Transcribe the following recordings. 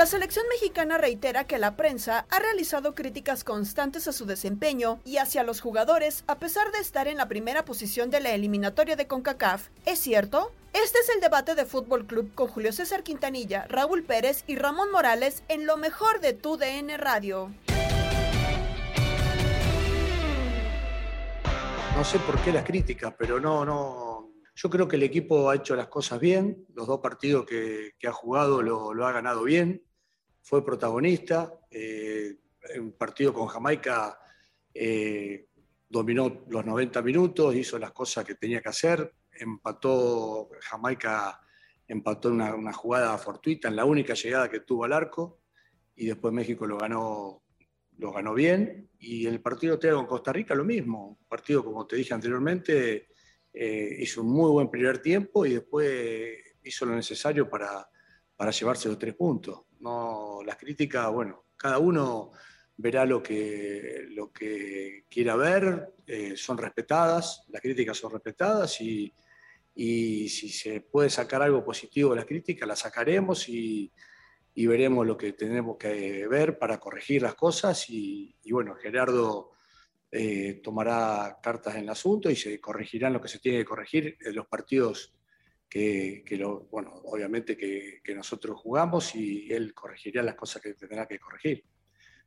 La selección mexicana reitera que la prensa ha realizado críticas constantes a su desempeño y hacia los jugadores a pesar de estar en la primera posición de la eliminatoria de CONCACAF. ¿Es cierto? Este es el debate de Fútbol Club con Julio César Quintanilla, Raúl Pérez y Ramón Morales en lo mejor de tu DN Radio. No sé por qué las críticas, pero no, no. Yo creo que el equipo ha hecho las cosas bien. Los dos partidos que, ha jugado lo, ha ganado bien. Fue protagonista. Eh, un partido con Jamaica eh, dominó los 90 minutos, hizo las cosas que tenía que hacer. Empató, Jamaica empató una, una jugada fortuita en la única llegada que tuvo al arco. Y después México lo ganó lo ganó bien. Y el partido de con Costa Rica lo mismo. Un partido, como te dije anteriormente, eh, hizo un muy buen primer tiempo y después hizo lo necesario para, para llevarse los tres puntos. Las críticas, bueno, cada uno verá lo que, lo que quiera ver, eh, son respetadas, las críticas son respetadas y, y si se puede sacar algo positivo de las críticas, las sacaremos y, y veremos lo que tenemos que ver para corregir las cosas y, bueno, Gerardo eh, tomará cartas en el asunto y se corregirán lo que se tiene que corregir los partidos que, bueno, obviamente que, nosotros jugamos y él corregirá las cosas que tendrá que corregir.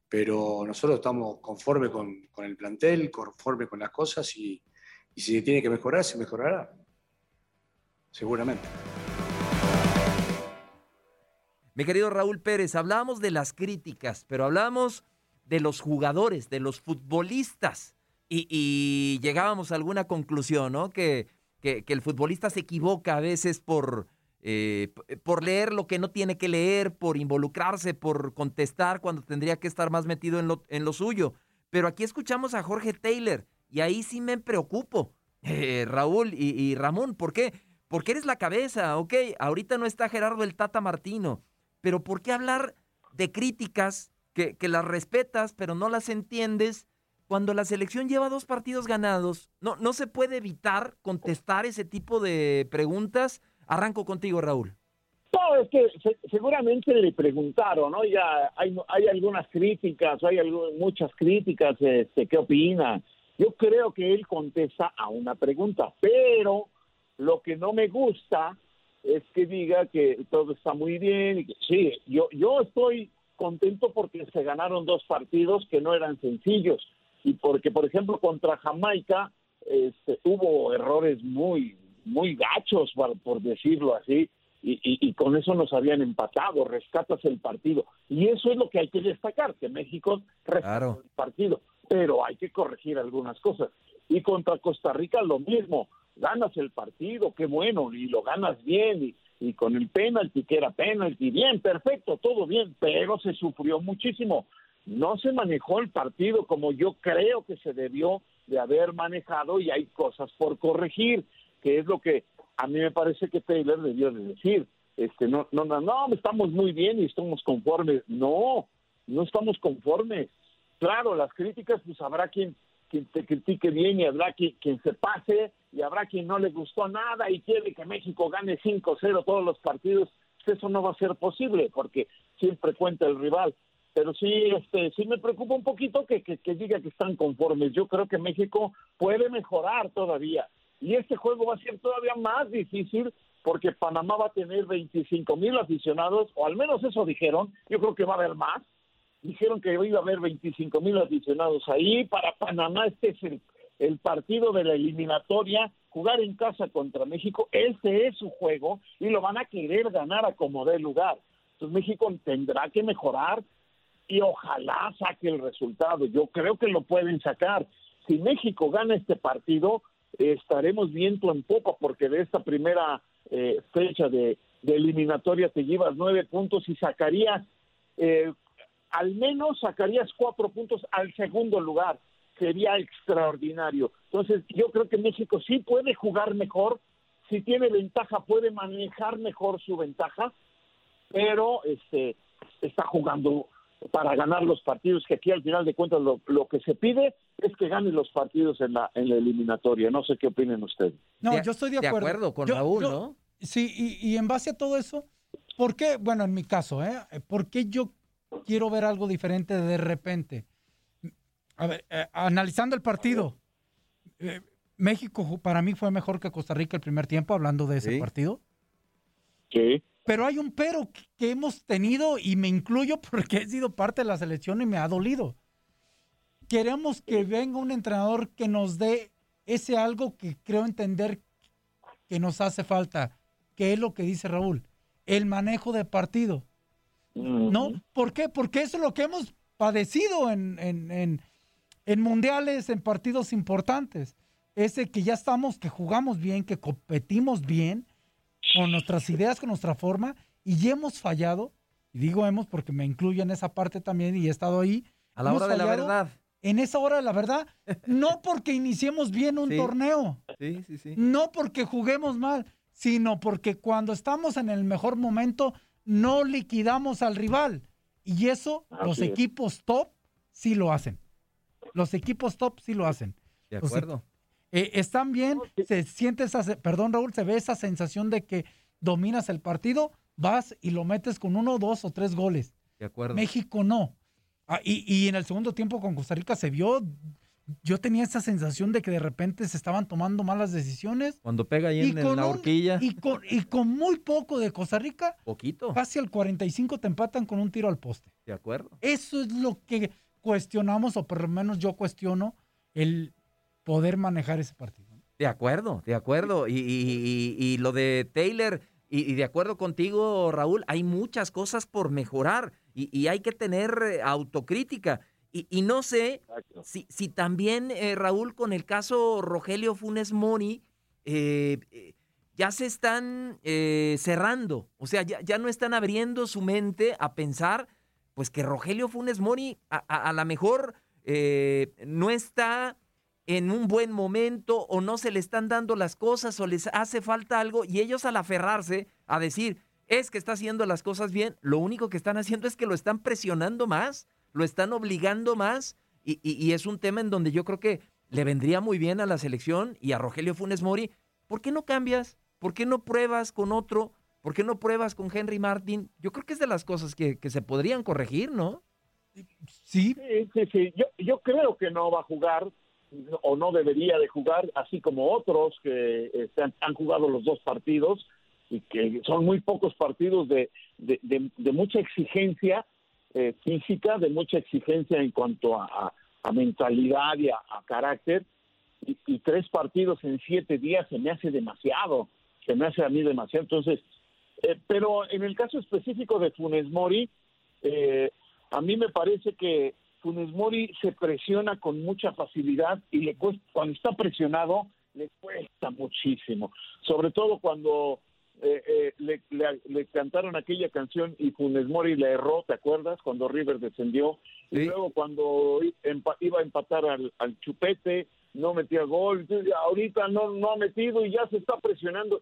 Pero nosotros estamos conforme con, con el plantel, conforme con las cosas y, si tiene que mejorar, se mejorará. Seguramente. Mi querido Raúl Pérez, hablábamos de las críticas, pero hablamos de los jugadores, de los futbolistas. Y, y llegábamos a alguna conclusión, ¿no? Que, que, el futbolista se equivoca a veces por, eh, por leer lo que no tiene que leer, por involucrarse, por contestar cuando tendría que estar más metido en lo, en lo suyo. Pero aquí escuchamos a Jorge Taylor y ahí sí me preocupo, eh, Raúl y, y Ramón. ¿Por qué? Porque eres la cabeza, ok. Ahorita no está Gerardo el Tata Martino pero ¿por qué hablar de críticas que, que, las respetas, pero no las entiendes? Cuando la selección lleva dos partidos ganados, no, no se puede evitar contestar ese tipo de preguntas. Arranco contigo, Raúl. No, es que se, seguramente le preguntaron, ¿no? Ya hay, hay algunas críticas, hay algo, muchas críticas, este, ¿qué opina? Yo creo que él contesta a una pregunta, pero lo que no me gusta es que diga que todo está muy bien. Y que, sí, yo, yo estoy contento porque se ganaron dos partidos que no eran sencillos y porque, por ejemplo, contra Jamaica este, hubo errores muy, muy gachos, por, por decirlo así, y, y, y, con eso nos habían empatado, rescatas el partido. Y eso es lo que hay que destacar, que México rescató el partido, pero hay que corregir algunas cosas. Y contra Costa Rica lo mismo, ganas el partido, qué bueno, y lo ganas bien, y, y con el penalti, que era penalti, bien, perfecto, todo bien, pero se sufrió muchísimo. No se manejó el partido como yo creo que se debió de haber manejado y hay cosas por corregir, que es lo que a mí me parece que Taylor debió de decir. Este, no, no, no, no, estamos muy bien y estamos conformes. No, no estamos conformes. Claro, las críticas, pues habrá quien, quien te critique bien y habrá quien, quien se pase y habrá quien no le gustó nada y quiere que México gane 5-0 todos los partidos. Eso no va a ser posible porque siempre cuenta el rival pero sí, este, sí me preocupa un poquito que, que, diga que están conformes. Yo creo que México puede mejorar todavía. Y este juego va a ser todavía más difícil porque Panamá va a tener 25 mil aficionados, o al menos eso dijeron. Yo creo que va a haber más. Dijeron que iba a haber 25 mil aficionados ahí. Para Panamá este es el, el partido de la eliminatoria, jugar en casa contra México. Ese es su juego y lo van a querer ganar a como dé lugar. Entonces México tendrá que mejorar y ojalá saque el resultado. Yo creo que lo pueden sacar. Si México gana este partido, estaremos viento en popa porque de esta primera eh, fecha de, de, eliminatoria te llevas nueve puntos y sacarías, eh, al menos sacarías cuatro puntos al segundo lugar. Sería extraordinario. Entonces, yo creo que México sí puede jugar mejor, si tiene ventaja puede manejar mejor su ventaja, pero este está jugando para ganar los partidos, que aquí al final de cuentas lo, lo, que se pide es que gane los partidos en la, en la eliminatoria. No sé qué opinen ustedes. No, yo estoy de acuerdo. De acuerdo con yo, Raúl, yo, ¿no? Sí, y, y, en base a todo eso, ¿por qué? Bueno, en mi caso, ¿eh? ¿Por qué yo quiero ver algo diferente de repente? A ver, eh, analizando el partido, eh, México para mí fue mejor que Costa Rica el primer tiempo, hablando de ese ¿Sí? partido. Sí. Pero hay un pero que hemos tenido y me incluyo porque he sido parte de la selección y me ha dolido. Queremos que venga un entrenador que nos dé ese algo que creo entender que nos hace falta, que es lo que dice Raúl, el manejo de partido. ¿No? ¿Por qué? Porque eso es lo que hemos padecido en, en, en, en mundiales, en partidos importantes. Ese que ya estamos, que jugamos bien, que competimos bien, con nuestras ideas, con nuestra forma, y ya hemos fallado, y digo hemos porque me incluyo en esa parte también y he estado ahí. A la hora de la verdad. En esa hora de la verdad, no porque iniciemos bien un Sí. torneo, Sí, sí, sí. no porque juguemos mal, sino porque cuando estamos en el mejor momento, no liquidamos al rival. Y eso Así los es. equipos top sí lo hacen. Los equipos top sí lo hacen. De acuerdo. Eh, están bien, se siente esa, perdón Raúl, se ve esa sensación de que dominas el partido, vas y lo metes con uno, dos o tres goles. De acuerdo. México no. Ah, y, y en el segundo tiempo con Costa Rica se vio, yo tenía esa sensación de que de repente se estaban tomando malas decisiones. Cuando pega ahí Y en, en la un- horquilla, Y con, y con muy poco de Costa Rica, poquito. casi al 45 te empatan con un tiro al poste. De acuerdo. Eso es lo que cuestionamos, o por lo menos yo cuestiono, el poder manejar ese partido. De acuerdo, de acuerdo. Y, y- y- y lo de Taylor, y, y de acuerdo contigo, Raúl, hay muchas cosas por mejorar y, y hay que tener eh, autocrítica. Y, y no sé si, si también, eh, Raúl, con el caso Rogelio Funes Mori, eh, eh, ya se están eh, cerrando. O sea, ya, ya no están abriendo su mente a pensar, pues que Rogelio Funes Mori a, a, a lo mejor eh, no está en un buen momento o no se le están dando las cosas o les hace falta algo y ellos al aferrarse a decir, es que está haciendo las cosas bien, lo único que están haciendo es que lo están presionando más, lo están obligando más y, y- y es un tema en donde yo creo que le vendría muy bien a la selección y a Rogelio Funes Mori. ¿Por qué no cambias? ¿Por qué no pruebas con otro? ¿Por qué no pruebas con Henry Martin? Yo creo que es de las cosas que, que se podrían corregir, ¿no? Sí, Sí, sí, sí. Yo, yo creo que no va a jugar o no debería de jugar, así como otros que este, han, jugado los dos partidos y que son muy pocos partidos de, de, de- mucha exigencia eh, física, de mucha exigencia en cuanto a, a- mentalidad y a, carácter. y, y tres partidos en siete días se me hace demasiado, se me hace a mí demasiado. Entonces, eh, pero en el caso específico de Funes Mori, eh, a mí me parece que Funes Mori se presiona con mucha facilidad y le cuesta, cuando está presionado le cuesta muchísimo, sobre todo cuando eh, eh, le, le- le cantaron aquella canción y Funes Mori le erró, ¿te acuerdas? Cuando River descendió. Y luego cuando iba a empatar al, al chupete no metía gol, ahorita no, no ha metido y ya se está presionando,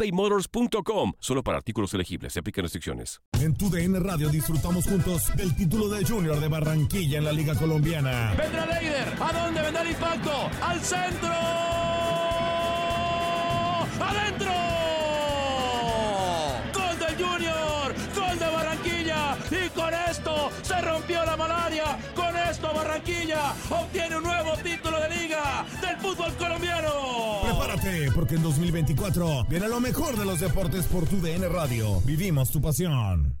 ebaymotors.com. Solo para artículos elegibles. Se aplican restricciones. En tu DN Radio disfrutamos juntos del título de Junior de Barranquilla en la Liga Colombiana. Vendrá Leider. ¿A dónde vendrá el impacto? ¡Al centro! ¡Adentro! ¡Gol del Junior! ¡Gol de Barranquilla! Y con esto se rompió la malaria. Con esto Barranquilla obtiene un colombiano. Prepárate, porque en 2024 viene lo mejor de los deportes por tu DN Radio. Vivimos tu pasión.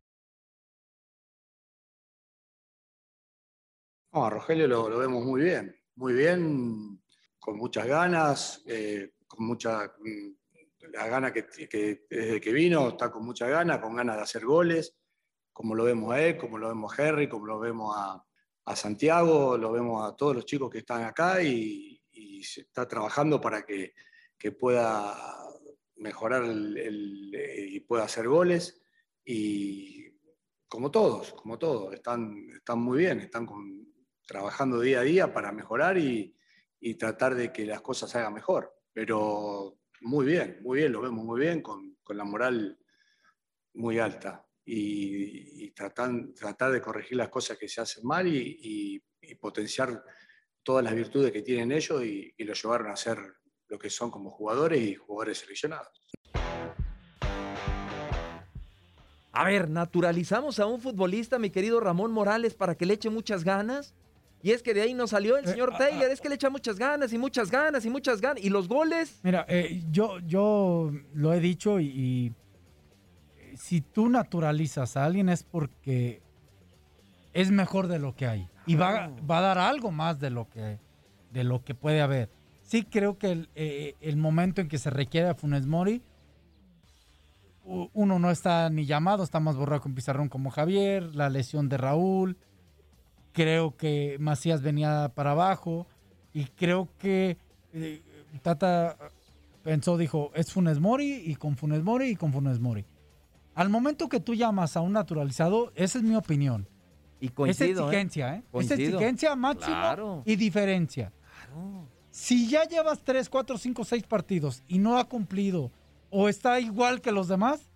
No, a Rogelio lo, vemos muy bien, muy bien, con muchas ganas, eh, con mucha mm, la gana que, que desde que vino está con mucha gana, con ganas de hacer goles, como lo vemos a él, como lo vemos a Henry, como lo vemos a, a Santiago, lo vemos a todos los chicos que están acá y, está trabajando para que, que pueda mejorar el- y pueda hacer goles. Y como todos, como todos, están, están muy bien, están con- trabajando día a día para mejorar y, y tratar de que las cosas se hagan mejor. Pero muy bien, muy bien, lo vemos muy bien, con, con la moral muy alta y, tratan- tratar de corregir las cosas que se hacen mal y, y- y potenciar todas las virtudes que tienen ellos y lo llevaron a ser lo que son como jugadores y jugadores seleccionados. A ver, naturalizamos a un futbolista, mi querido Ramón Morales, para que le eche muchas ganas. Y es que de ahí nos salió el Eh, señor ah, Taylor, ah. es que le echa muchas ganas y muchas ganas y muchas ganas. Y los goles, Mira, eh, yo, yo lo he dicho y, y, eh, si tú naturalizas a alguien es porque es mejor de lo que hay y va, va a dar algo más de lo que, de lo que puede haber. Sí creo que el, eh, el momento en que se requiere a Funes Mori, uno no está ni llamado, está más borrado con Pizarrón como Javier, la lesión de Raúl, creo que Macías venía para abajo y creo que eh, Tata pensó, dijo, es Funes Mori y con Funes Mori y con Funes Mori. Al momento que tú llamas a un naturalizado, esa es mi opinión. y coincido. ¿eh? exigencia, ¿eh? Coincido. exigencia máximo Claro. y diferencia. Si ya llevas 3, 4, 5, 6 partidos y no ha cumplido o está igual que los demás,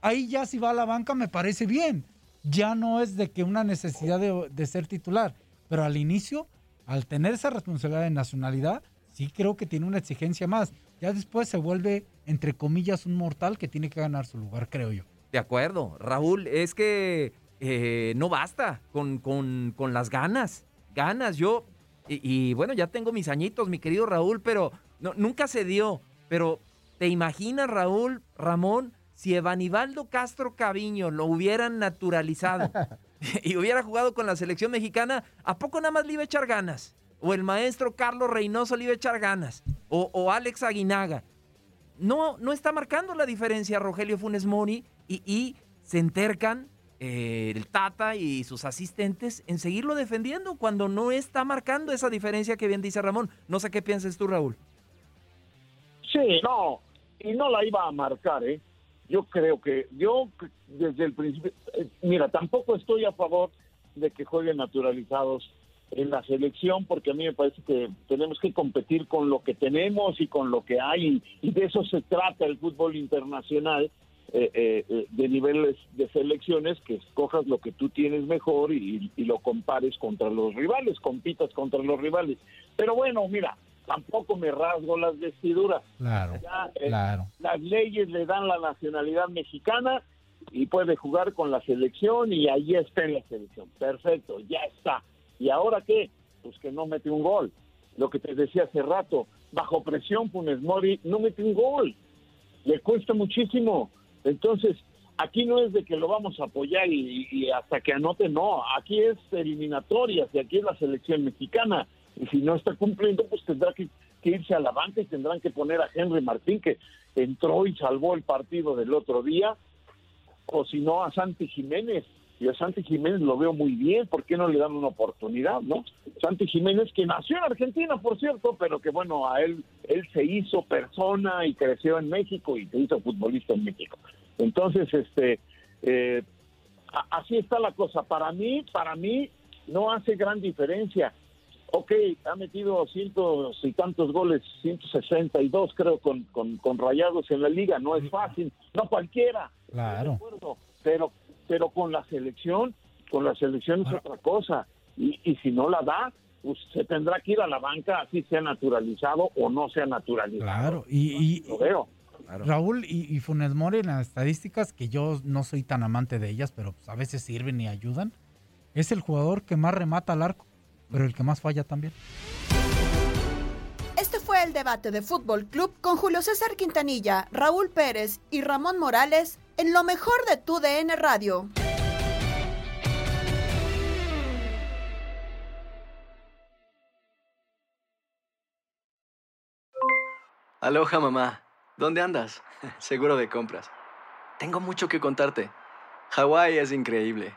ahí ya si va a la banca me parece bien. Ya no es de que una necesidad de, ser titular, pero al inicio, al tener esa responsabilidad de nacionalidad, sí creo que tiene una exigencia más. Ya después se vuelve, entre comillas, un mortal que tiene que ganar su lugar, creo yo. De acuerdo, Raúl, es que eh, no basta con, con- con las ganas, ganas. Yo, y, y bueno, ya tengo mis añitos, mi querido Raúl, pero no, nunca se dio, pero ¿te imaginas, Raúl, Ramón, si Evanibaldo Castro Caviño lo hubieran naturalizado y hubiera jugado con la selección mexicana, ¿a poco nada más le iba a echar ganas? O el maestro Carlos Reynoso le iba a echar ganas. O, o Alex Aguinaga. No, no está marcando la diferencia Rogelio Funes Mori y, y se entercan eh, el Tata y sus asistentes en seguirlo defendiendo cuando no está marcando esa diferencia que bien dice Ramón. No sé qué piensas tú, Raúl. Sí, no, y no la iba a marcar, ¿eh? Yo creo que, yo desde el principio, eh, mira, tampoco estoy a favor de que jueguen naturalizados en la selección, porque a mí me parece que tenemos que competir con lo que tenemos y con lo que hay, y de eso se trata el fútbol internacional, eh, eh, de niveles de selecciones, que escojas lo que tú tienes mejor y, y, lo compares contra los rivales, compitas contra los rivales. Pero bueno, mira, tampoco me rasgo las vestiduras. Claro, eh, claro. Las leyes le dan la nacionalidad mexicana y puede jugar con la selección y ahí está en la selección. Perfecto, ya está. ¿Y ahora qué? Pues que no mete un gol. Lo que te decía hace rato, bajo presión Funes Mori no mete un gol. Le cuesta muchísimo. Entonces, aquí no es de que lo vamos a apoyar y, y hasta que anote, no. Aquí es eliminatorias y aquí es la selección mexicana. Y si no está cumpliendo, pues tendrá que, irse a la banca y tendrán que poner a Henry Martín, que entró y salvó el partido del otro día, o si no, a Santi Jiménez. Y a Santi Jiménez lo veo muy bien, ¿por qué no le dan una oportunidad, no? Santi Jiménez, que nació en Argentina, por cierto, pero que bueno, a él, él se hizo persona y creció en México y se hizo futbolista en México. Entonces, este, eh, así está la cosa. Para mí, para mí, no hace gran diferencia. Ok, ha metido cientos y tantos goles, 162 creo, con, con, con rayados en la liga. No es fácil, no cualquiera. Claro. acuerdo, pero, pero con la selección, con la selección es otra cosa. Y, y si no la da, pues se tendrá que ir a la banca, así sea naturalizado o no sea naturalizado. Claro, y, y- Lo veo. Raúl y, y Funes Mori en las estadísticas, que yo no soy tan amante de ellas, pero pues, a veces sirven y ayudan, es el jugador que más remata al arco, pero el que más falla también. Este fue el debate de Fútbol Club con Julio César Quintanilla, Raúl Pérez y Ramón Morales en lo mejor de tu DN Radio. Aloha mamá, ¿dónde andas? Seguro de compras. Tengo mucho que contarte. Hawái es increíble.